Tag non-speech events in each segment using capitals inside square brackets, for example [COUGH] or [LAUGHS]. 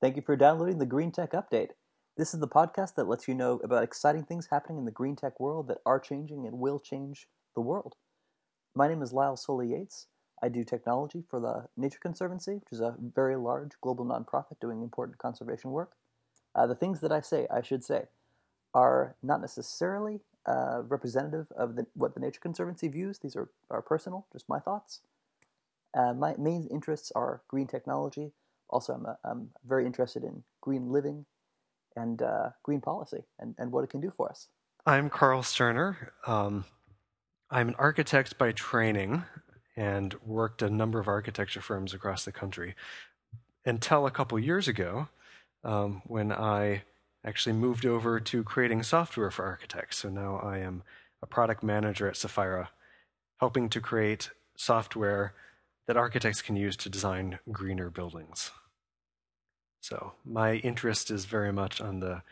Thank you for downloading the Green Tech Update. This is the podcast that lets you know about exciting things happening in the green tech world that are changing and will change the world. My name is Lyle Soley Yates. I do technology for the Nature Conservancy, which is a very large global nonprofit doing important conservation work. Uh, the things that I say, I should say, are not necessarily uh, representative of the, what the Nature Conservancy views. These are, are personal, just my thoughts. Uh, my main interests are green technology. Also, I'm, a, I'm very interested in green living and uh, green policy and, and what it can do for us. I'm Carl Sterner. Um, I'm an architect by training and worked a number of architecture firms across the country until a couple years ago um, when I actually moved over to creating software for architects. So now I am a product manager at Sefaira, helping to create software that architects can use to design greener buildings. So my interest is very much on the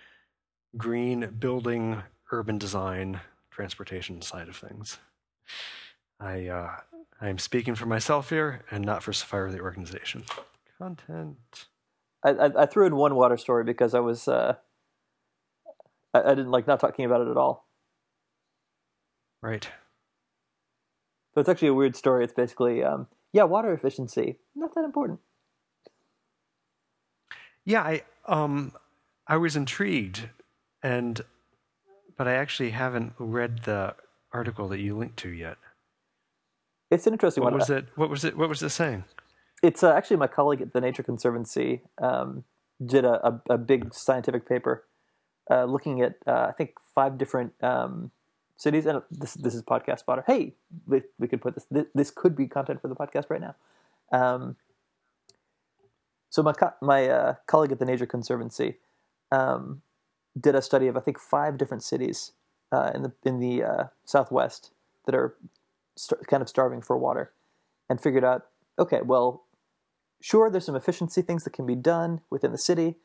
green building, urban design, transportation side of things. I uh, I am speaking for myself here and not for Sefaira the organization. Content. I, I, I threw in one water story because I was uh, I, I didn't like not talking about it at all. Right. So it's actually a weird story. It's basically um, yeah, water efficiency not that important. Yeah, I um I was intrigued and but I actually haven't read the article that you linked to yet. It's an interesting What one. was it? What was it? What was it saying? It's uh, actually my colleague at the Nature Conservancy um, did a, a, a big scientific paper uh, looking at uh, I think five different um, cities. And this this is podcast spotter. Hey, we, we could put this, this. This could be content for the podcast right now. Um, so my co- my uh, colleague at the Nature Conservancy um, did a study of I think five different cities uh, in the in the uh, Southwest that are st- kind of starving for water, and figured out okay, well, sure, there's some efficiency things that can be done within the city,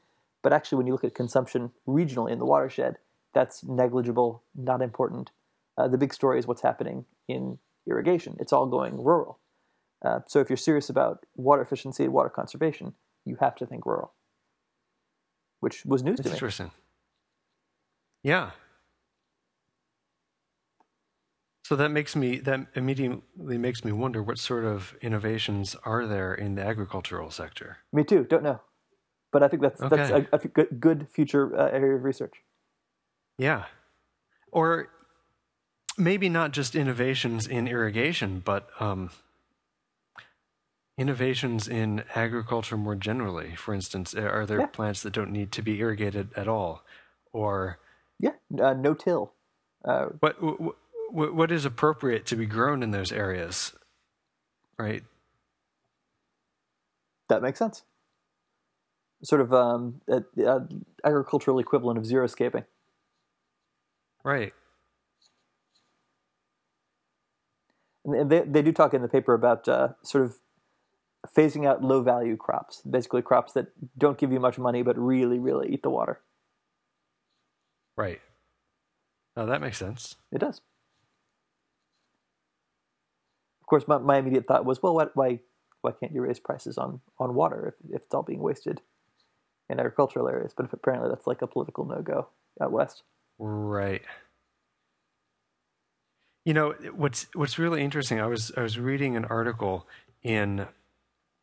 but actually, when you look at consumption regionally in the watershed, that's negligible, not important. Uh, the big story is what's happening in irrigation. It's all going rural. Uh, so if you're serious about water efficiency and water conservation, you have to think rural, which was news It's to me. interesting. Yeah. So that makes me that immediately makes me wonder what sort of innovations are there in the agricultural sector. Me too. Don't know, but I think that's that's a, a good- good future uh, area of research. Yeah. Or maybe not just innovations in irrigation, but um, innovations in agriculture more generally. For instance, are there Yeah. plants that don't need to be irrigated at all? Or Yeah, uh, no till. Uh, what, what, what is appropriate to be grown in those areas? Right? that makes sense. Sort of um, uh, uh, agricultural equivalent of xeriscaping. Right. And they they do talk in the paper about uh, sort of phasing out low value crops, basically crops that don't give you much money but really really eat the water. Right. Oh, that makes sense. It does. Of course, my, my immediate thought was, well, what, why why can't you raise prices on, on water if, if it's all being wasted in agricultural areas? But apparently, that's like a political no go out west. Right. You know what's what's really interesting. I was I was reading an article in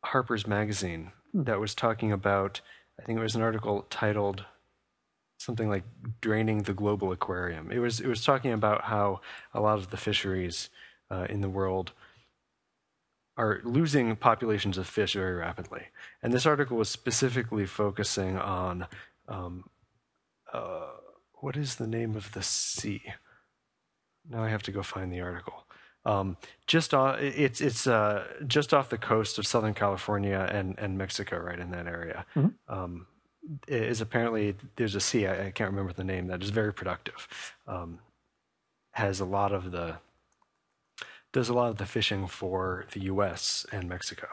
Harper's Magazine that was talking about. I think it was an article titled something like "Draining the Global Aquarium." It was it was talking about how a lot of the fisheries uh, in the world are losing populations of fish very rapidly, and this article was specifically focusing on. Um, uh, what is the name of the sea? Now I have to go find the article. Um, just off, it's it's uh, just off the coast of Southern California and, and Mexico, right in that area. Mhm. Um, is apparently there's a sea I, I can't remember the name that is very productive. Um, has a lot of the does a lot of the fishing for the U.S. and Mexico,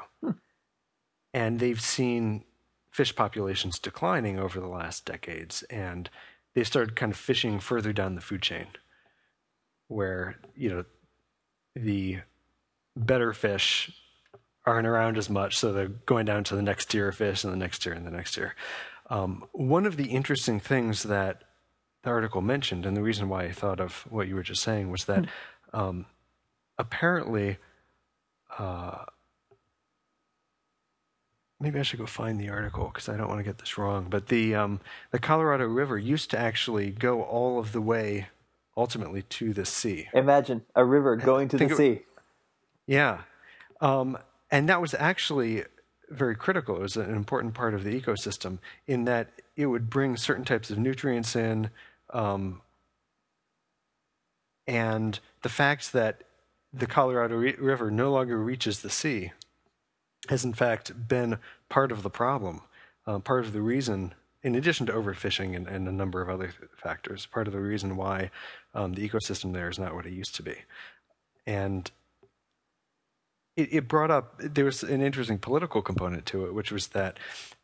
and they've seen fish populations declining over the last decades, and they started kind of fishing further down the food chain, where you know the better fish aren't around as much, so they're going down to the next tier of fish and the next tier and the next tier. Um, one of the interesting things that the article mentioned, and the reason why I thought of what you were just saying, was that um, apparently, uh, maybe I should go find the article because I don't want to get this wrong. But the um, the Colorado River used to actually go all of the way, ultimately to the sea. Imagine a river going to the of- sea. Yeah. Um, and that was actually very critical. It was an important part of the ecosystem in that it would bring certain types of nutrients in. Um, and the fact that the Colorado Re- River no longer reaches the sea has, in fact, been part of the problem, uh, part of the reason. In addition to overfishing and, and a number of other factors, part of the reason why um, the ecosystem there is not what it used to be. And it, it brought up there was an interesting political component to it, which was that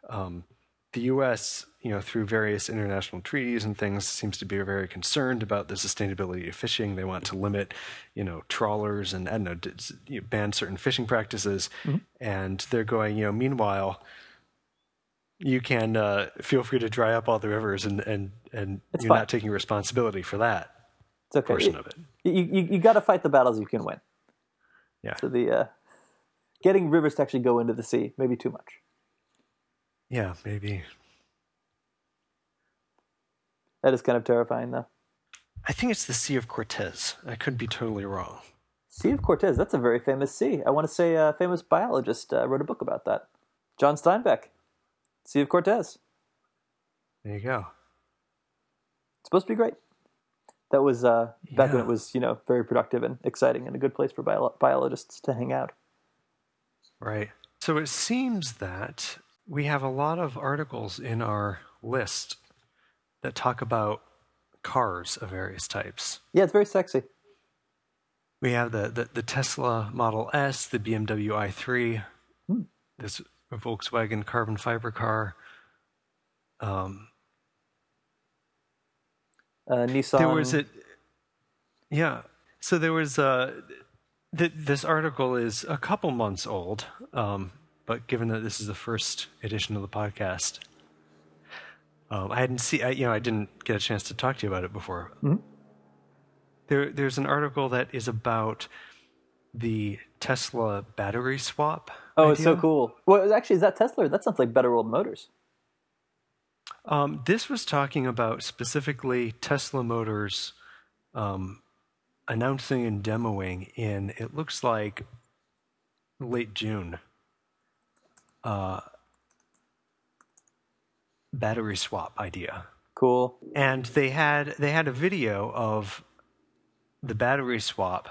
um, the U.S., you know, through various international treaties and things, seems to be very concerned about the sustainability of fishing. They want to limit, you know, trawlers and I don't know, you know, ban certain fishing practices, and they're going, you know, meanwhile. You can uh, feel free to dry up all the rivers, and and and It's you're fine. not taking responsibility for that It's okay. portion You, of it. you, you, you got to fight the battles you can win. Yeah. So the uh, getting rivers to actually go into the sea maybe too much. Yeah, maybe. That is kind of terrifying, though. I think it's the Sea of Cortez. I could be totally wrong. Sea of Cortez. That's a very famous sea. I want to say a famous biologist uh, wrote a book about that. John Steinbeck. Sea of Cortez. There you go. It's supposed to be great. That was uh, back when it was, you know, very productive and exciting and a good place for bio- biologists to hang out. Right. So it seems that we have a lot of articles in our list that talk about cars of various types. Yeah, it's very sexy. We have the, the, the Tesla Model S, the BMW i3, this Volkswagen carbon fiber car. Um, Uh, Nissan. there was a yeah so there was uh th- this article is a couple months old um but given that this is the first edition of the podcast um i hadn't see I, you know i didn't get a chance to talk to you about it before there there's an article that is about the tesla battery swap Oh, it's so cool. Well, actually, is that Tesla? That sounds like Better World Motors. Um, this was talking about specifically Tesla Motors um, announcing and demoing in, it looks like late June, uh, battery swap idea. Cool. And they had they had a video of the battery swap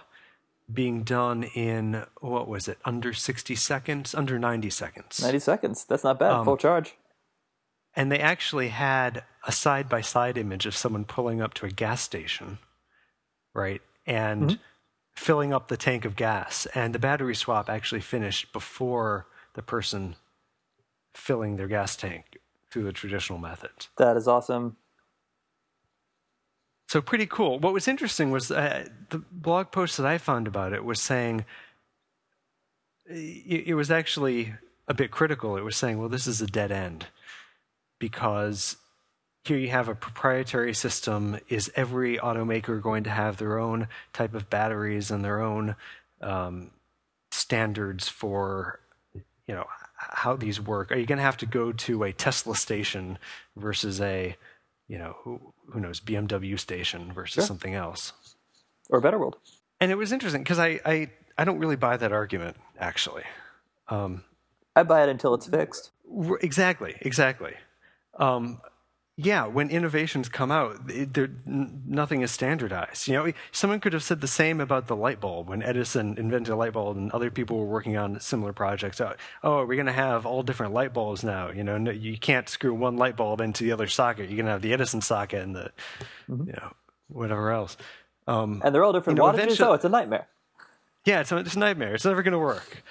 being done in what was it under 60 seconds under 90 seconds 90 seconds. That's not bad. Um, Full charge. And they actually had a side by side image of someone pulling up to a gas station, right? And filling up the tank of gas. And the battery swap actually finished before the person filling their gas tank through the traditional method. That is awesome. So pretty cool. What was interesting was uh, the blog post that I found about it was saying it, it was actually a bit critical. It was saying, well, this is a dead end because here you have a proprietary system. Is every automaker going to have their own type of batteries and their own um, standards for you know how these work? Are you going to have to go to a Tesla station versus a you know who who knows BMW station versus Sure. something else? Or a Better World. And it was interesting because I, I I don't really buy that argument actually. Um, I buy it until it's fixed. Exactly, exactly. Um, yeah, when innovations come out, it, n- nothing is standardized. You know, someone could have said the same about the light bulb when Edison invented a light bulb, and other people were working on similar projects. Oh, oh we're going to have all different light bulbs now. You know, no, you can't screw one light bulb into the other socket. You're going to have the Edison socket and the, you know, whatever else. Um, And they're all different You know, wattages. Oh, it's a nightmare. yeah, it's a, it's a nightmare. It's never going to work.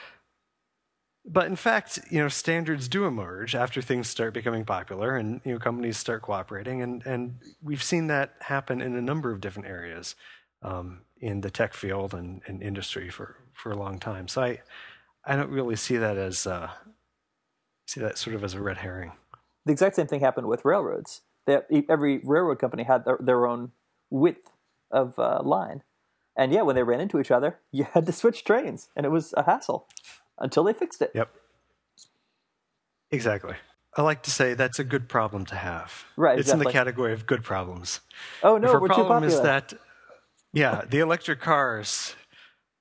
But in fact, you know, standards do emerge after things start becoming popular and you know companies start cooperating, and and we've seen that happen in a number of different areas um, in the tech field and, and industry for for a long time. So I I don't really see that as uh, see that sort of as a red herring. The exact same thing happened with railroads. They, every railroad company had their, their own width of uh, line, and yeah, when they ran into each other, [LAUGHS] you had to switch trains, and it was a hassle until they fixed it. Yep. Exactly. I like to say that's a good problem to have. Right. It's exactly. in the category of good problems. Oh no, if we're too problem popular. is that, yeah, the electric cars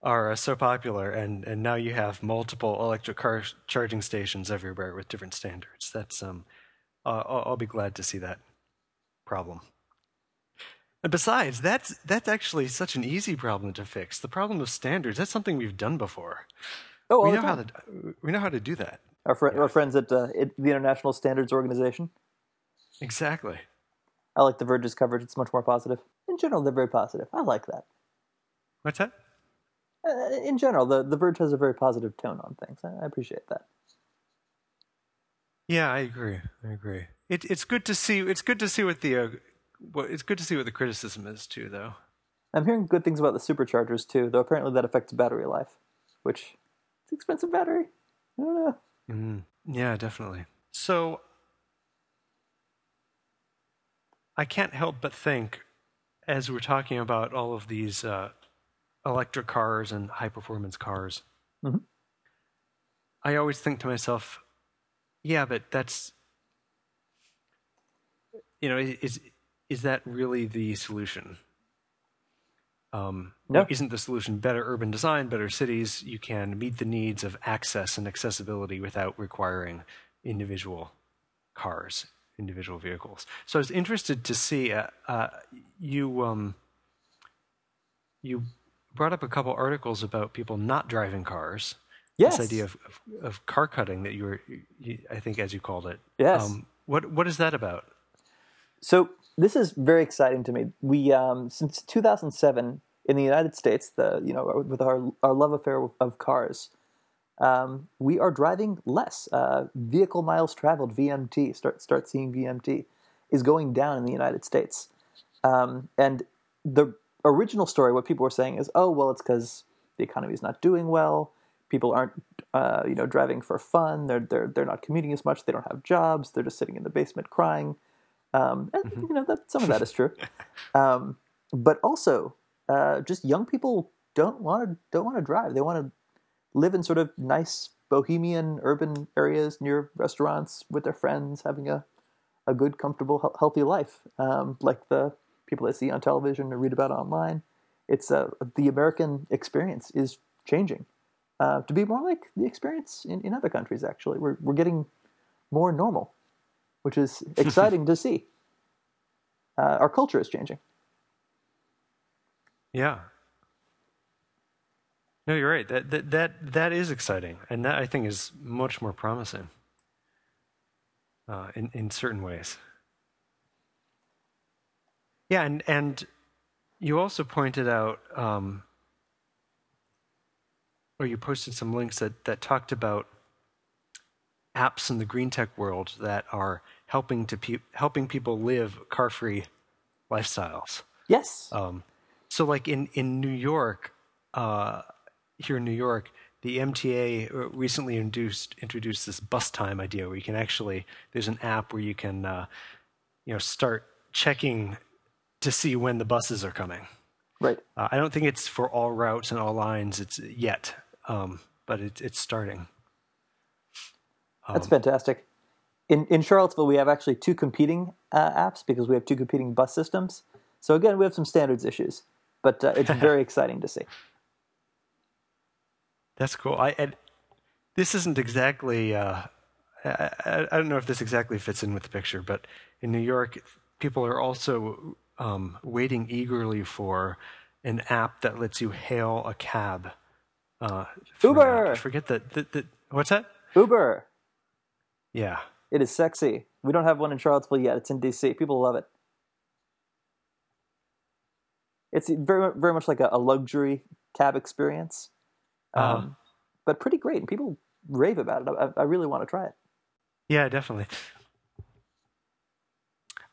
are uh, so popular, and, and now you have multiple electric car charging stations everywhere with different standards. That's um, uh, I'll, I'll be glad to see that problem. And besides, that's that's actually such an easy problem to fix. The problem of standards, that's something we've done before. Oh, we know how to we know how to do that. Our, fr- our friends at, uh, the International Standards Organization. Exactly. I like the Verge's coverage; it's much more positive. In general, they're very positive. I like that. What's that? Uh, in general, the the Verge has a very positive tone on things. I, I appreciate that. Yeah, I agree. I agree. It, it's good to see. It's good to see what the. Uh, what, it's good to see what the criticism is too, though. I'm hearing good things about the superchargers too, though apparently that affects battery life, which it's expensive battery. I don't know. Mm, yeah, definitely. So I can't help but think, as we're talking about all of these uh, electric cars and high performance cars, Mhm. I always think to myself, yeah, but that's you know, is is that really the solution? Um, No. Isn't the solution better urban design, better cities? You can meet the needs of access and accessibility without requiring individual cars, individual vehicles. So I was interested to see uh, uh, you. Um, you brought up a couple articles about people not driving cars. Yes. This idea of, of, of car cutting that you were, you, I think, as you called it. Yes. Um, what what is that about? So this is very exciting to me. We um, since 2007 in the United States, the you know with our our love affair of cars, um, we are driving less. Uh, vehicle miles traveled (VMT) start start seeing VMT is going down in the United States, um, and the original story, what people were saying is, oh well, it's because the economy is not doing well. People aren't, uh, you know, driving for fun. They're they're they're not commuting as much. They don't have jobs. They're just sitting in the basement crying. Um, and you know that some of that is [LAUGHS] true, um, but also uh, just young people don't want to don't want to drive. They want to live in sort of nice bohemian urban areas near restaurants with their friends, having a a good, comfortable, he- healthy life, um, like the people they see on television or read about online. It's uh, the American experience is changing uh, to be more like the experience in, in other countries. Actually, we're we're getting more normal, which is [LAUGHS] exciting to see. Uh, our culture is changing. Yeah. No, you're right. That that that that is exciting, and that I think is much more promising. Uh, in in certain ways. Yeah, and and you also pointed out, um, or you posted some links that that talked about apps in the green tech world that are helping to pe- helping people live car free lifestyles. Yes. Um, so, like in in New York, uh, here in New York, the MTA recently introduced introduced this bus time idea where you can actually there's an app where you can uh, you know start checking to see when the buses are coming. right. Uh, I don't think it's for all routes and all lines. It's yet, um, but it, it's starting. That's fantastic. In in Charlottesville, we have actually two competing uh, apps because we have two competing bus systems. So again, we have some standards issues, but uh, it's [LAUGHS] very exciting to see. That's cool. I and this isn't exactly. Uh, I, I, don't know if this exactly fits in with the picture, but in New York, people are also um, waiting eagerly for an app that lets you hail a cab. Uh, from an app. Uber! I forget that. The, the, what's that? Uber, Yeah. it is sexy. We don't have one in Charlottesville yet. It's in DC. People love it. It's very very much like a, a luxury cab experience, um, Uh-huh. but pretty great. And people rave about it. I, I really want to try it. Yeah, definitely.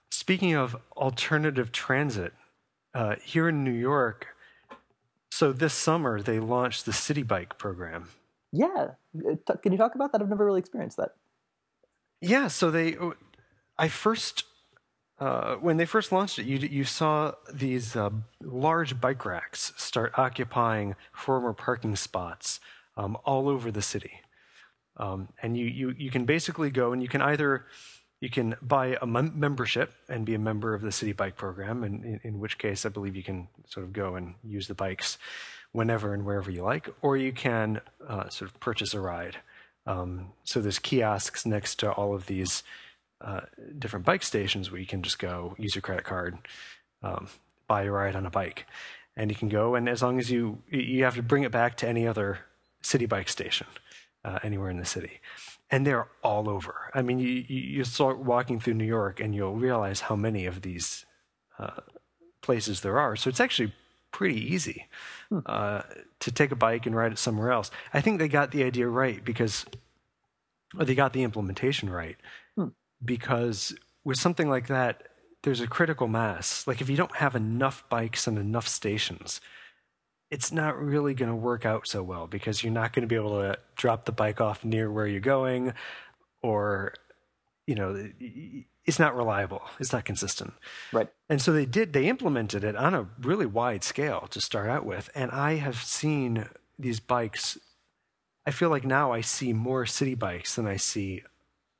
Speaking of alternative transit, uh, here in New York, so this summer they launched the Citi Bike program. Yeah, Uh, can you talk about that? I've never really experienced that. Yeah, so they, I first, uh, when they first launched it, you you saw these uh, large bike racks start occupying former parking spots um, all over the city, um, and you you you can basically go and you can either you can buy a mem- membership and be a member of the Citi Bike program, and in, in which case I believe you can sort of go and use the bikes whenever and wherever you like, or you can uh, sort of purchase a ride. Um, so there's kiosks next to all of these uh, different bike stations where you can just go use your credit card, um, buy a ride on a bike, and you can go. And as long as you you have to bring it back to any other Citi Bike station uh, anywhere in the city, and they're all over. I mean, you you start walking through New York and you'll realize how many of these uh, places there are. So it's actually pretty easy Hmm. uh, to take a bike and ride it somewhere else. I think they got the idea right because, or they got the implementation right Hmm. because with something like that, there's a critical mass. Like if you don't have enough bikes and enough stations, it's not really going to work out so well because you're not going to be able to drop the bike off near where you're going or you know it's not reliable. It's not consistent. Right. and so they did they implemented it on a really wide scale to start out with. And i have seen these bikes i feel like now i see more city bikes than i see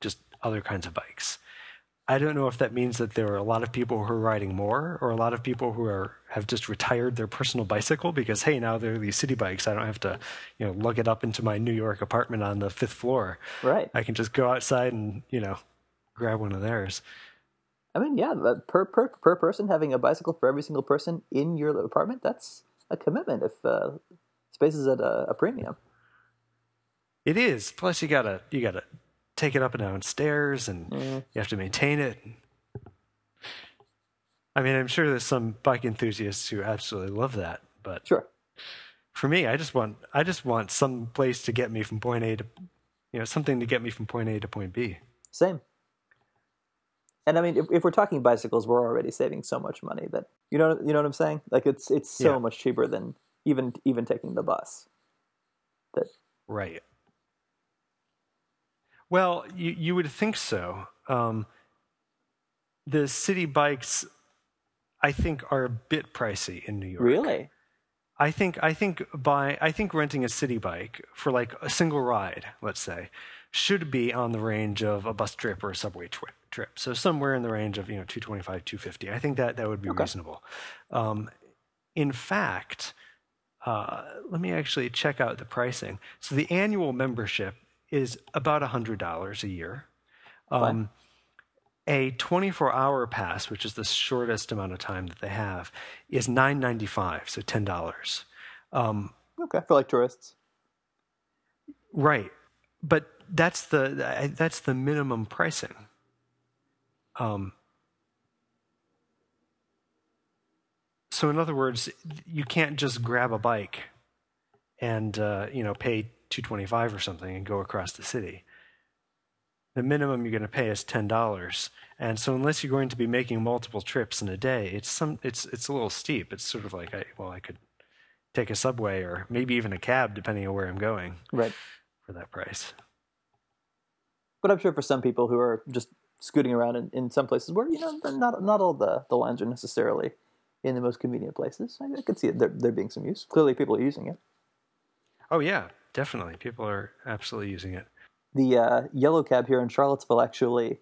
just other kinds of bikes. I don't know if that means that there are a lot of people who are riding more or a lot of people who are have just retired their personal bicycle because hey now there are these city bikes. I don't have to you know lug it up into my new york apartment on the fifth floor. Right. i can just go outside and you know grab one of theirs I mean, yeah, that per per per person having a bicycle for every single person in your apartment. That's a commitment. If uh, space is at a, a premium. It is. Plus, you gotta you gotta take it up and down stairs, and Mm. you have to maintain it. I mean, I'm sure there's some bike enthusiasts who absolutely love that, but Sure. for me, I just want I just want some place to get me from point A to, you know, something to get me from point A to point B. Same. And I mean, if, if we're talking bicycles, we're already saving so much money that you know, you know what I'm saying. Like it's it's so Yeah. much cheaper than even even taking the bus. That Right. Well, you you would think so. Um, the city bikes, I think, are a bit pricey in New York. really, I think I think by I think renting a city bike for like a single ride, let's say, should be on the range of a bus trip or a subway twi- trip. So somewhere in the range of you know two twenty five, two fifty. I think that that would be Okay. reasonable. Um, in fact, uh, let me actually check out the pricing. So the annual membership is about hundred dollars a year. Um, a 24 hour pass, which is the shortest amount of time that they have, is nine ninety five, so ten dollars. Um, okay, for like tourists. right, but that's the that's the minimum pricing. Um, so in other words, you can't just grab a bike and uh, you know pay two twenty five or something and go across the city. The minimum you're going to pay is ten dollars, and so unless you're going to be making multiple trips in a day, it's some it's it's a little steep. It's sort of like I, well, I could take a subway or maybe even a cab depending on where I'm going Right. For that price. But I'm sure for some people who are just scooting around in, in some places where you know not not all the, the lines are necessarily in the most convenient places, I, I could see it there, there being some use. Clearly, people are using it. Oh yeah, definitely. People are absolutely using it. The uh, yellow cab here in Charlottesville actually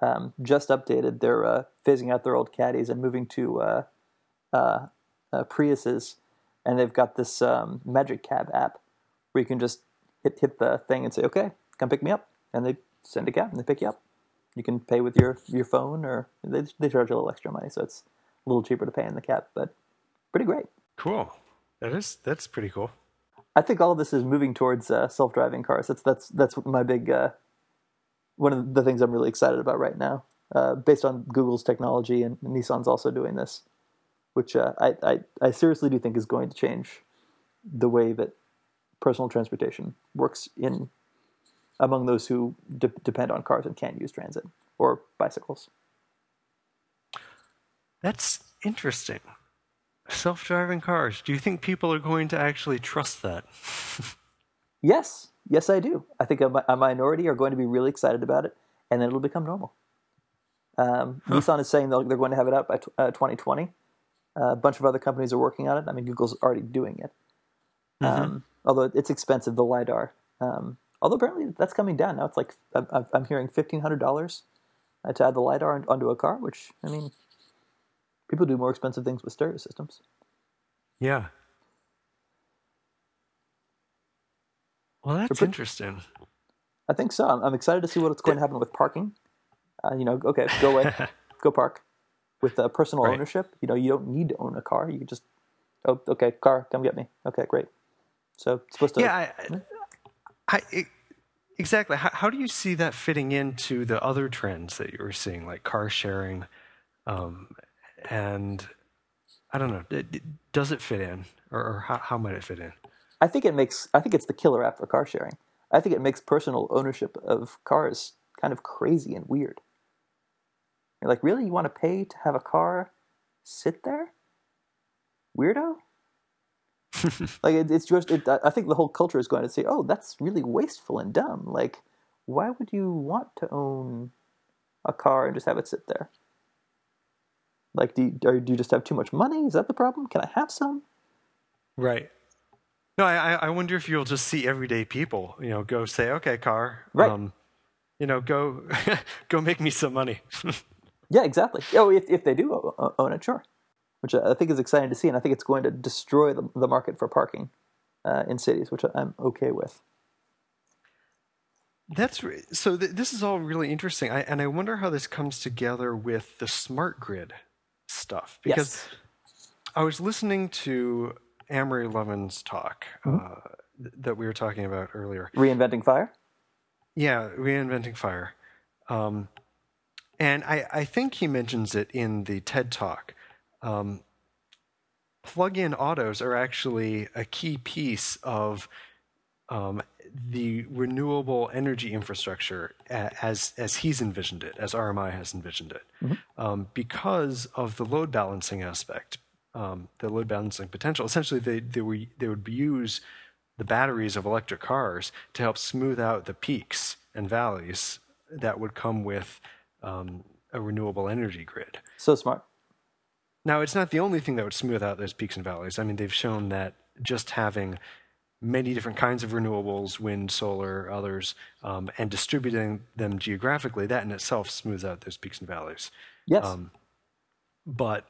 um, just updated. They're uh, phasing out their old caddies and moving to uh, uh, uh, Priuses, and they've got this um, Magic Cab app where you can just hit hit the thing and say, "Okay, come pick me up," and they send a cab and they pick you up. You can pay with your your phone, or they they charge a little extra money, so it's a little cheaper to pay in the cab, but pretty great. Cool. That is that's pretty cool. I think all of this is moving towards uh, self-driving cars. That's that's that's my big uh, one of the things I'm really excited about right now, uh, based on Google's technology and Nissan's also doing this, which uh, I, I I seriously do think is going to change the way that personal transportation works in among those who de- depend on cars and can't use transit or bicycles. That's interesting. Self-driving cars. Do you think people are going to actually trust that? [LAUGHS] Yes, Yes, I do. I think a, a minority are going to be really excited about it, and then it'll become normal. Um, huh. Nissan is saying they're going to have it out by t- uh, 2020. Uh, a bunch of other companies are working on it. I mean, Google's already doing it. Mm-hmm. Um, although it's expensive, the lidar. Um, although apparently that's coming down now. It's like I'm, I'm hearing fifteen hundred dollars uh, to add the lidar onto a car. Which I mean, people do more expensive things with stereo systems. Yeah. Well, that's interesting. I think so. I'm, I'm, excited to see what's going to happen with parking. Uh, you know, okay, go away, [LAUGHS] go park. With uh, personal right. ownership, you know, you don't need to own a car. You just, oh, okay, car, come get me. Okay, great. So it's supposed to. Yeah, I, I, it, exactly. How, how, do you see that fitting into the other trends that you were seeing, like car sharing, um, and I don't know, does it fit in, or, or how, how might it fit in? I think it makes. I think it's the killer app for car sharing. I think it makes personal ownership of cars kind of crazy and weird. You're like, really? You want to pay to have a car sit there? Weirdo. [LAUGHS] like it, it's just. It, I think the whole culture is going to say, "Oh, that's really wasteful and dumb." Like, why would you want to own a car and just have it sit there? Like, do you, or do you just have too much money? Is that the problem? Can I have some? Right. No, I, I wonder if you'll just see everyday people, you know, go say, "Okay, car, right. Um, you know, go [LAUGHS] go make me some money." [LAUGHS] yeah, exactly. Oh, if if they do own it, sure. Which I think is exciting to see, and I think it's going to destroy the, the market for parking uh, in cities, which I'm okay with. That's so. Th- this is all really interesting, I, and I wonder how this comes together with the smart grid stuff because yes. I was listening to Amory Lovins' talk mm-hmm. uh, that we were talking about earlier. Reinventing fire. Yeah, reinventing fire, um, and I, I think he mentions it in the TED talk. Um, plug-in autos are actually a key piece of um, the renewable energy infrastructure as as he's envisioned it, as RMI has envisioned it, mm-hmm. um, because of the load balancing aspect, um, the load balancing potential. Essentially, they they were they would use the batteries of electric cars to help smooth out the peaks and valleys that would come with um, a renewable energy grid. So smart. Now, it's not the only thing that would smooth out those peaks and valleys. I mean, they've shown that just having many different kinds of renewables, wind, solar, others, um, and distributing them geographically, that in itself smooths out those peaks and valleys. Yes. Um, but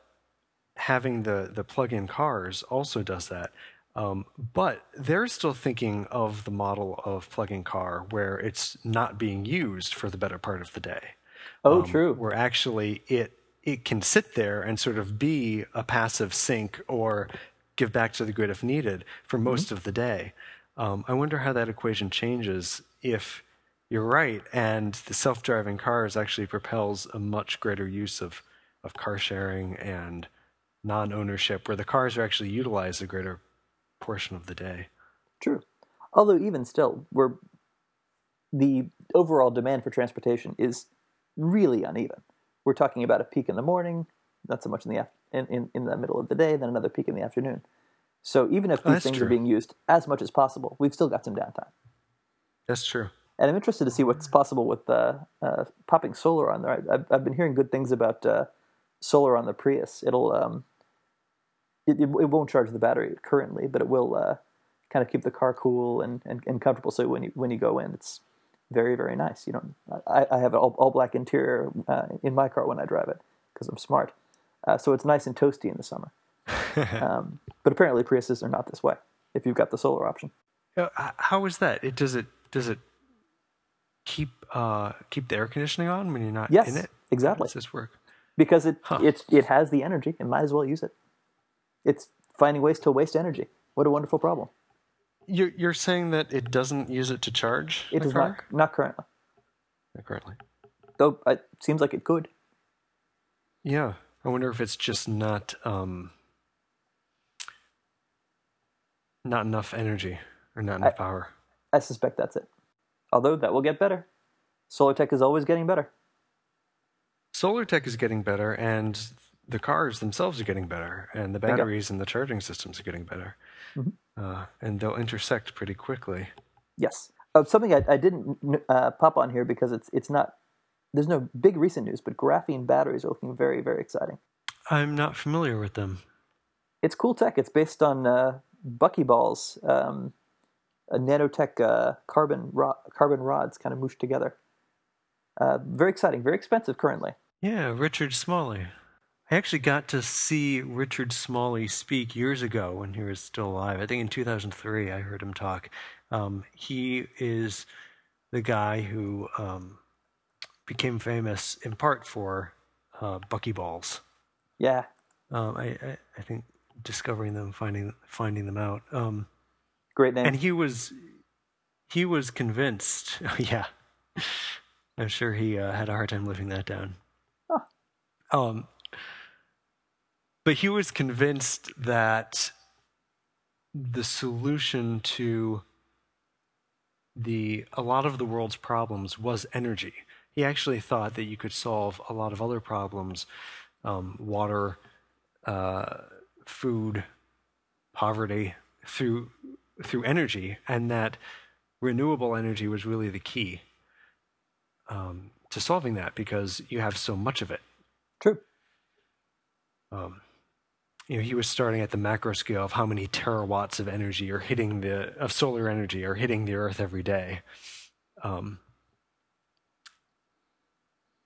having the, the plug in cars also does that. Um, but they're still thinking of the model of plug in car where it's not being used for the better part of the day. Oh, um, true. Where actually it it can sit there and sort of be a passive sink or give back to the grid if needed for mm-hmm. most mm-hmm. of the day. Um, I wonder how that equation changes if you're right and the self-driving cars actually propels a much greater use of, of car sharing and non-ownership where the cars are actually utilized a greater portion of the day. True. Although even still, we're the overall demand for transportation is really uneven. We're talking about a peak in the morning, not so much in the af- in, in, in the middle of the day, then another peak in the afternoon. So even if these oh, things true. are being used as much as possible, we've still got some downtime. That's true. And I'm interested to see what's possible with uh, uh, popping solar on there. I've, I've, been hearing good things about uh, solar on the Prius. It'll um, it, it, won't charge the battery currently, but it will uh, kind of keep the car cool and, and, and, comfortable. So when you when you go in, it's very very nice. You know, I, I have an all, all black interior uh, in my car when I drive it because I'm smart. Uh, so it's nice and toasty in the summer. [LAUGHS] um, but apparently Priuses are not this way. If you've got the solar option. How is that? It does it does it keep uh, keep the air conditioning on when you're not yes, in it? Exactly. How does this work? Because it huh. it it has the energy and might as well use it. It's finding ways to waste energy. What a wonderful problem. You're you're saying that it doesn't use it to charge? It does car? not. Not currently. Not currently. Though it seems like it could. Yeah, I wonder if it's just not um, not enough energy or not enough I, power. I suspect that's it. Although that will get better. Solar tech is always getting better. Solar tech is getting better, and the cars themselves are getting better, and the batteries and the charging systems are getting better. Mm-hmm. Uh, and they'll intersect pretty quickly. Yes. Oh, something I, I didn't uh, pop on here because it's it's not. There's no big recent news, but graphene batteries are looking very very exciting. I'm not familiar with them. It's cool tech. It's based on uh, buckyballs, um, a nanotech uh, carbon ro- carbon rods kind of mooshed together. Uh, very exciting. Very expensive currently. Yeah, Richard Smalley. I actually got to see Richard Smalley speak years ago when he was still alive. I think in 2003 I heard him talk. Um, he is the guy who um, became famous in part for uh, buckyballs. Yeah. Um, I, I, I think discovering them, finding finding them out. Um, Great name. and he was he was convinced. [LAUGHS] yeah, I'm sure he uh, had a hard time living that down. Huh. Um, but he was convinced that the solution to the a lot of the world's problems was energy. He actually thought that you could solve a lot of other problems, um, water, uh, food, poverty through through energy, and that renewable energy was really the key um, to solving that because you have so much of it. True. Um, you know, he was starting at the macro scale of how many terawatts of energy are hitting the of solar energy are hitting the Earth every day. Um,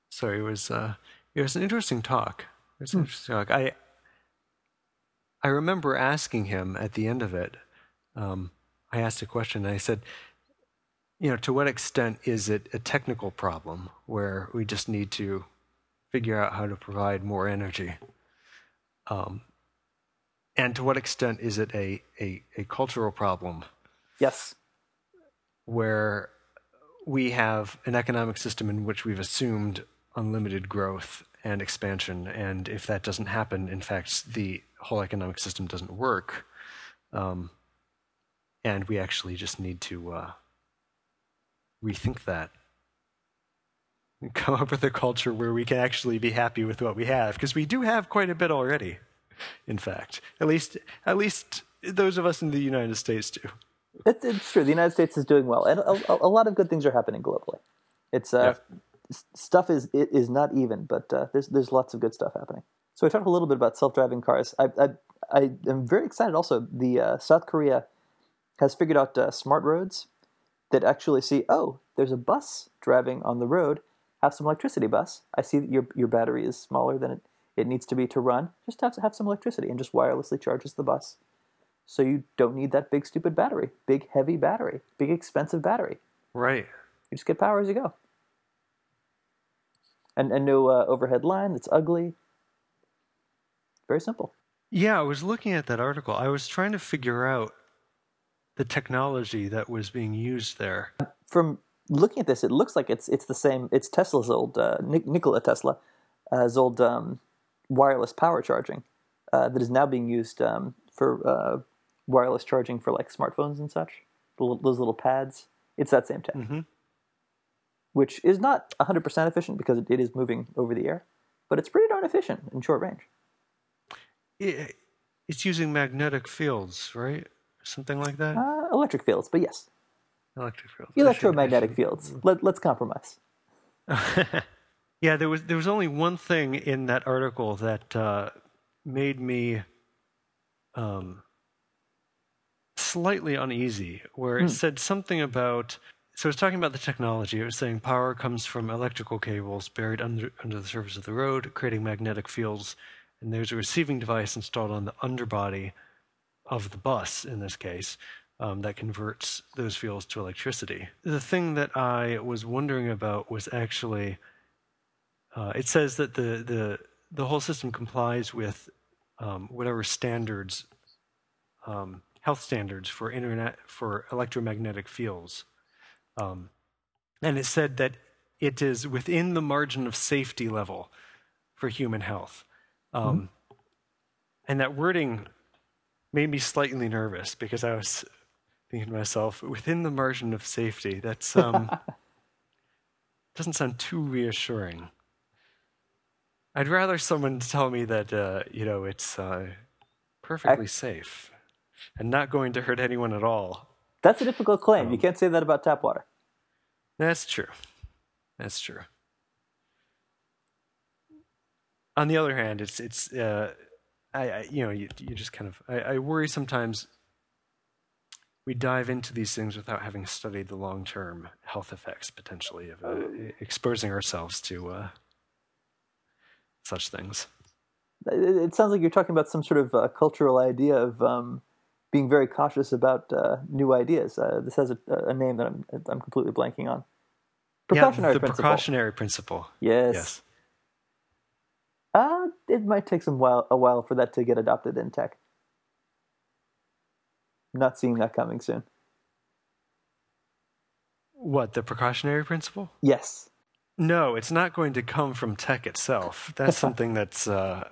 so it was uh, it was an interesting talk. It was an interesting talk. I I remember asking him at the end of it. Um, I asked a question. And I said, you know, to what extent is it a technical problem where we just need to figure out how to provide more energy? Um, and to what extent is it a, a, a cultural problem Yes. where we have an economic system in which we've assumed unlimited growth and expansion, and if that doesn't happen, in fact, the whole economic system doesn't work, um, and we actually just need to uh, rethink that. And come up with a culture where we can actually be happy with what we have, because we do have quite a bit already. In fact, at least at least those of us in the United States do. It, it's true. The United States is doing well, and a, a, a lot of good things are happening globally. It's uh, s- stuff is it is not even, but uh, there's there's lots of good stuff happening. So we talked a little bit about self-driving cars. I I, I am very excited. Also, the uh, South Korea has figured out uh, smart roads that actually see. Oh, there's a bus driving on the road. Have some electricity, bus. I see that your your battery is smaller than it, it needs to be to run. Just have have some electricity and just wirelessly charges the bus. So you don't need that big stupid battery, big heavy battery, big expensive battery. Right. You just get power as you go. And and no uh, overhead line that's ugly. Very simple. Yeah, I was looking at that article. I was trying to figure out the technology that was being used there. From looking at this, it looks like it's it's the same. It's Tesla's old uh, Nikola Tesla, uh, his old um, wireless power charging uh, that is now being used um, for uh, wireless charging for like smartphones and such. Those little pads. It's that same tech. hmm which is not 100% efficient because it is moving over the air, but it's pretty darn efficient in short range. It, it's using magnetic fields, right? Something like that. Uh, electric fields, but yes, Electric fields. I should- I electromagnetic fields. Let, let's compromise. [LAUGHS] yeah, there was there was only one thing in that article that uh, made me um, slightly uneasy, where it Hmm. said something about. So it was talking about the technology. It was saying power comes from electrical cables buried under under the surface of the road, creating magnetic fields, and there's a receiving device installed on the underbody of the bus in this case um, that converts those fields to electricity. The thing that I was wondering about was actually uh, it says that the, the the whole system complies with um, whatever standards, um, health standards for internet for electromagnetic fields, um, and it said that it is within the margin of safety level for human health, um, and that wording made me slightly nervous because I was thinking to myself, within the margin of safety, that's um, [LAUGHS] doesn't sound too reassuring. I'd rather someone tell me that uh, you know it's uh, perfectly safe and not going to hurt anyone at all. That's a difficult claim. Um, you can't say that about tap water. That's true. That's true. On the other hand, it's it's uh, I, I you know you you just kind of I, I worry sometimes we dive into these things without having studied the long term health effects potentially of uh, exposing ourselves to uh, such things. It, sounds like you're talking about some sort of uh, cultural idea of um, being very cautious about uh, new ideas. Uh, this has a, a, name that I'm I'm completely blanking on. Precautionary yeah, the principle. precautionary principle. Yes. Yes. Uh, it might take some while a while for that to get adopted in tech. Not seeing that coming soon. What, the precautionary principle? Yes. No, it's not going to come from tech itself. That's something that's uh,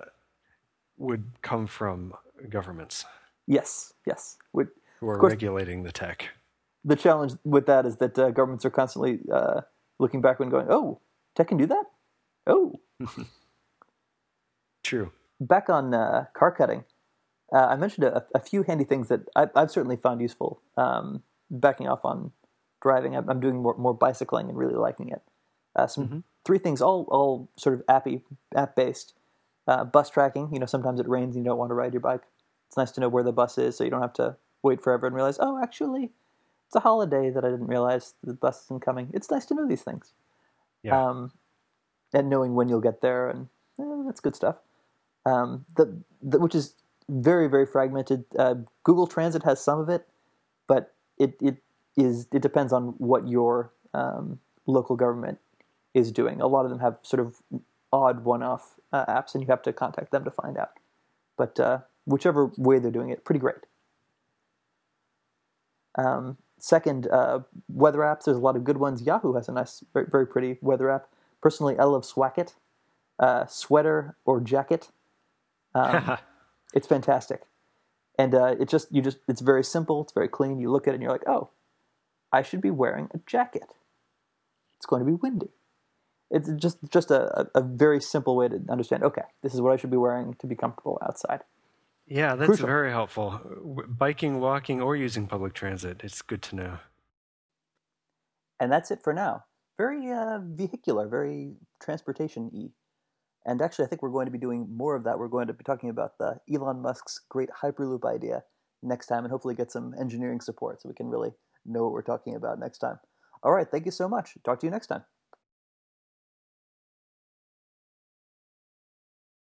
would come from governments. Yes, yes. Would, who are course, regulating the tech. The challenge with that is that uh, governments are constantly uh, looking back and going, "Oh, tech can do that." Oh, [LAUGHS] True. Back on uh, car cutting, uh, I mentioned a, a, few handy things that I, have certainly found useful. Um, backing off on driving, I'm, doing more, more, bicycling and really liking it. Uh, some mm-hmm. three things, all all sort of appy app based. Uh, bus tracking. You know, sometimes it rains and you don't want to ride your bike. It's nice to know where the bus is, so you don't have to wait forever and realize, oh, actually, it's a holiday that I didn't realize the bus isn't coming. It's nice to know these things. Yeah. Um, and knowing when you'll get there, and eh, that's good stuff um, the, the, which is very very fragmented. Uh, Google Transit has some of it, but it it is it depends on what your um, local government is doing. A lot of them have sort of odd one-off uh, apps, and you have to contact them to find out. But uh, whichever way they're doing it, pretty great. Um, second, uh, weather apps. There's a lot of good ones. Yahoo has a nice, very, very pretty weather app. Personally, I love Swackett, uh, sweater or jacket. Um, [LAUGHS] it's fantastic, and uh, it just you just it's very simple. It's very clean. You look at it and you're like, oh, I should be wearing a jacket. It's going to be windy. It's just just a, a very simple way to understand. Okay, this is what I should be wearing to be comfortable outside. Yeah, that's Crucial. very helpful. Biking, walking, or using public transit. It's good to know. And that's it for now. Very uh, vehicular, very transportation y. And actually, I think we're going to be doing more of that. We're going to be talking about the Elon Musk's great Hyperloop idea next time and hopefully get some engineering support so we can really know what we're talking about next time. All right, thank you so much. Talk to you next time.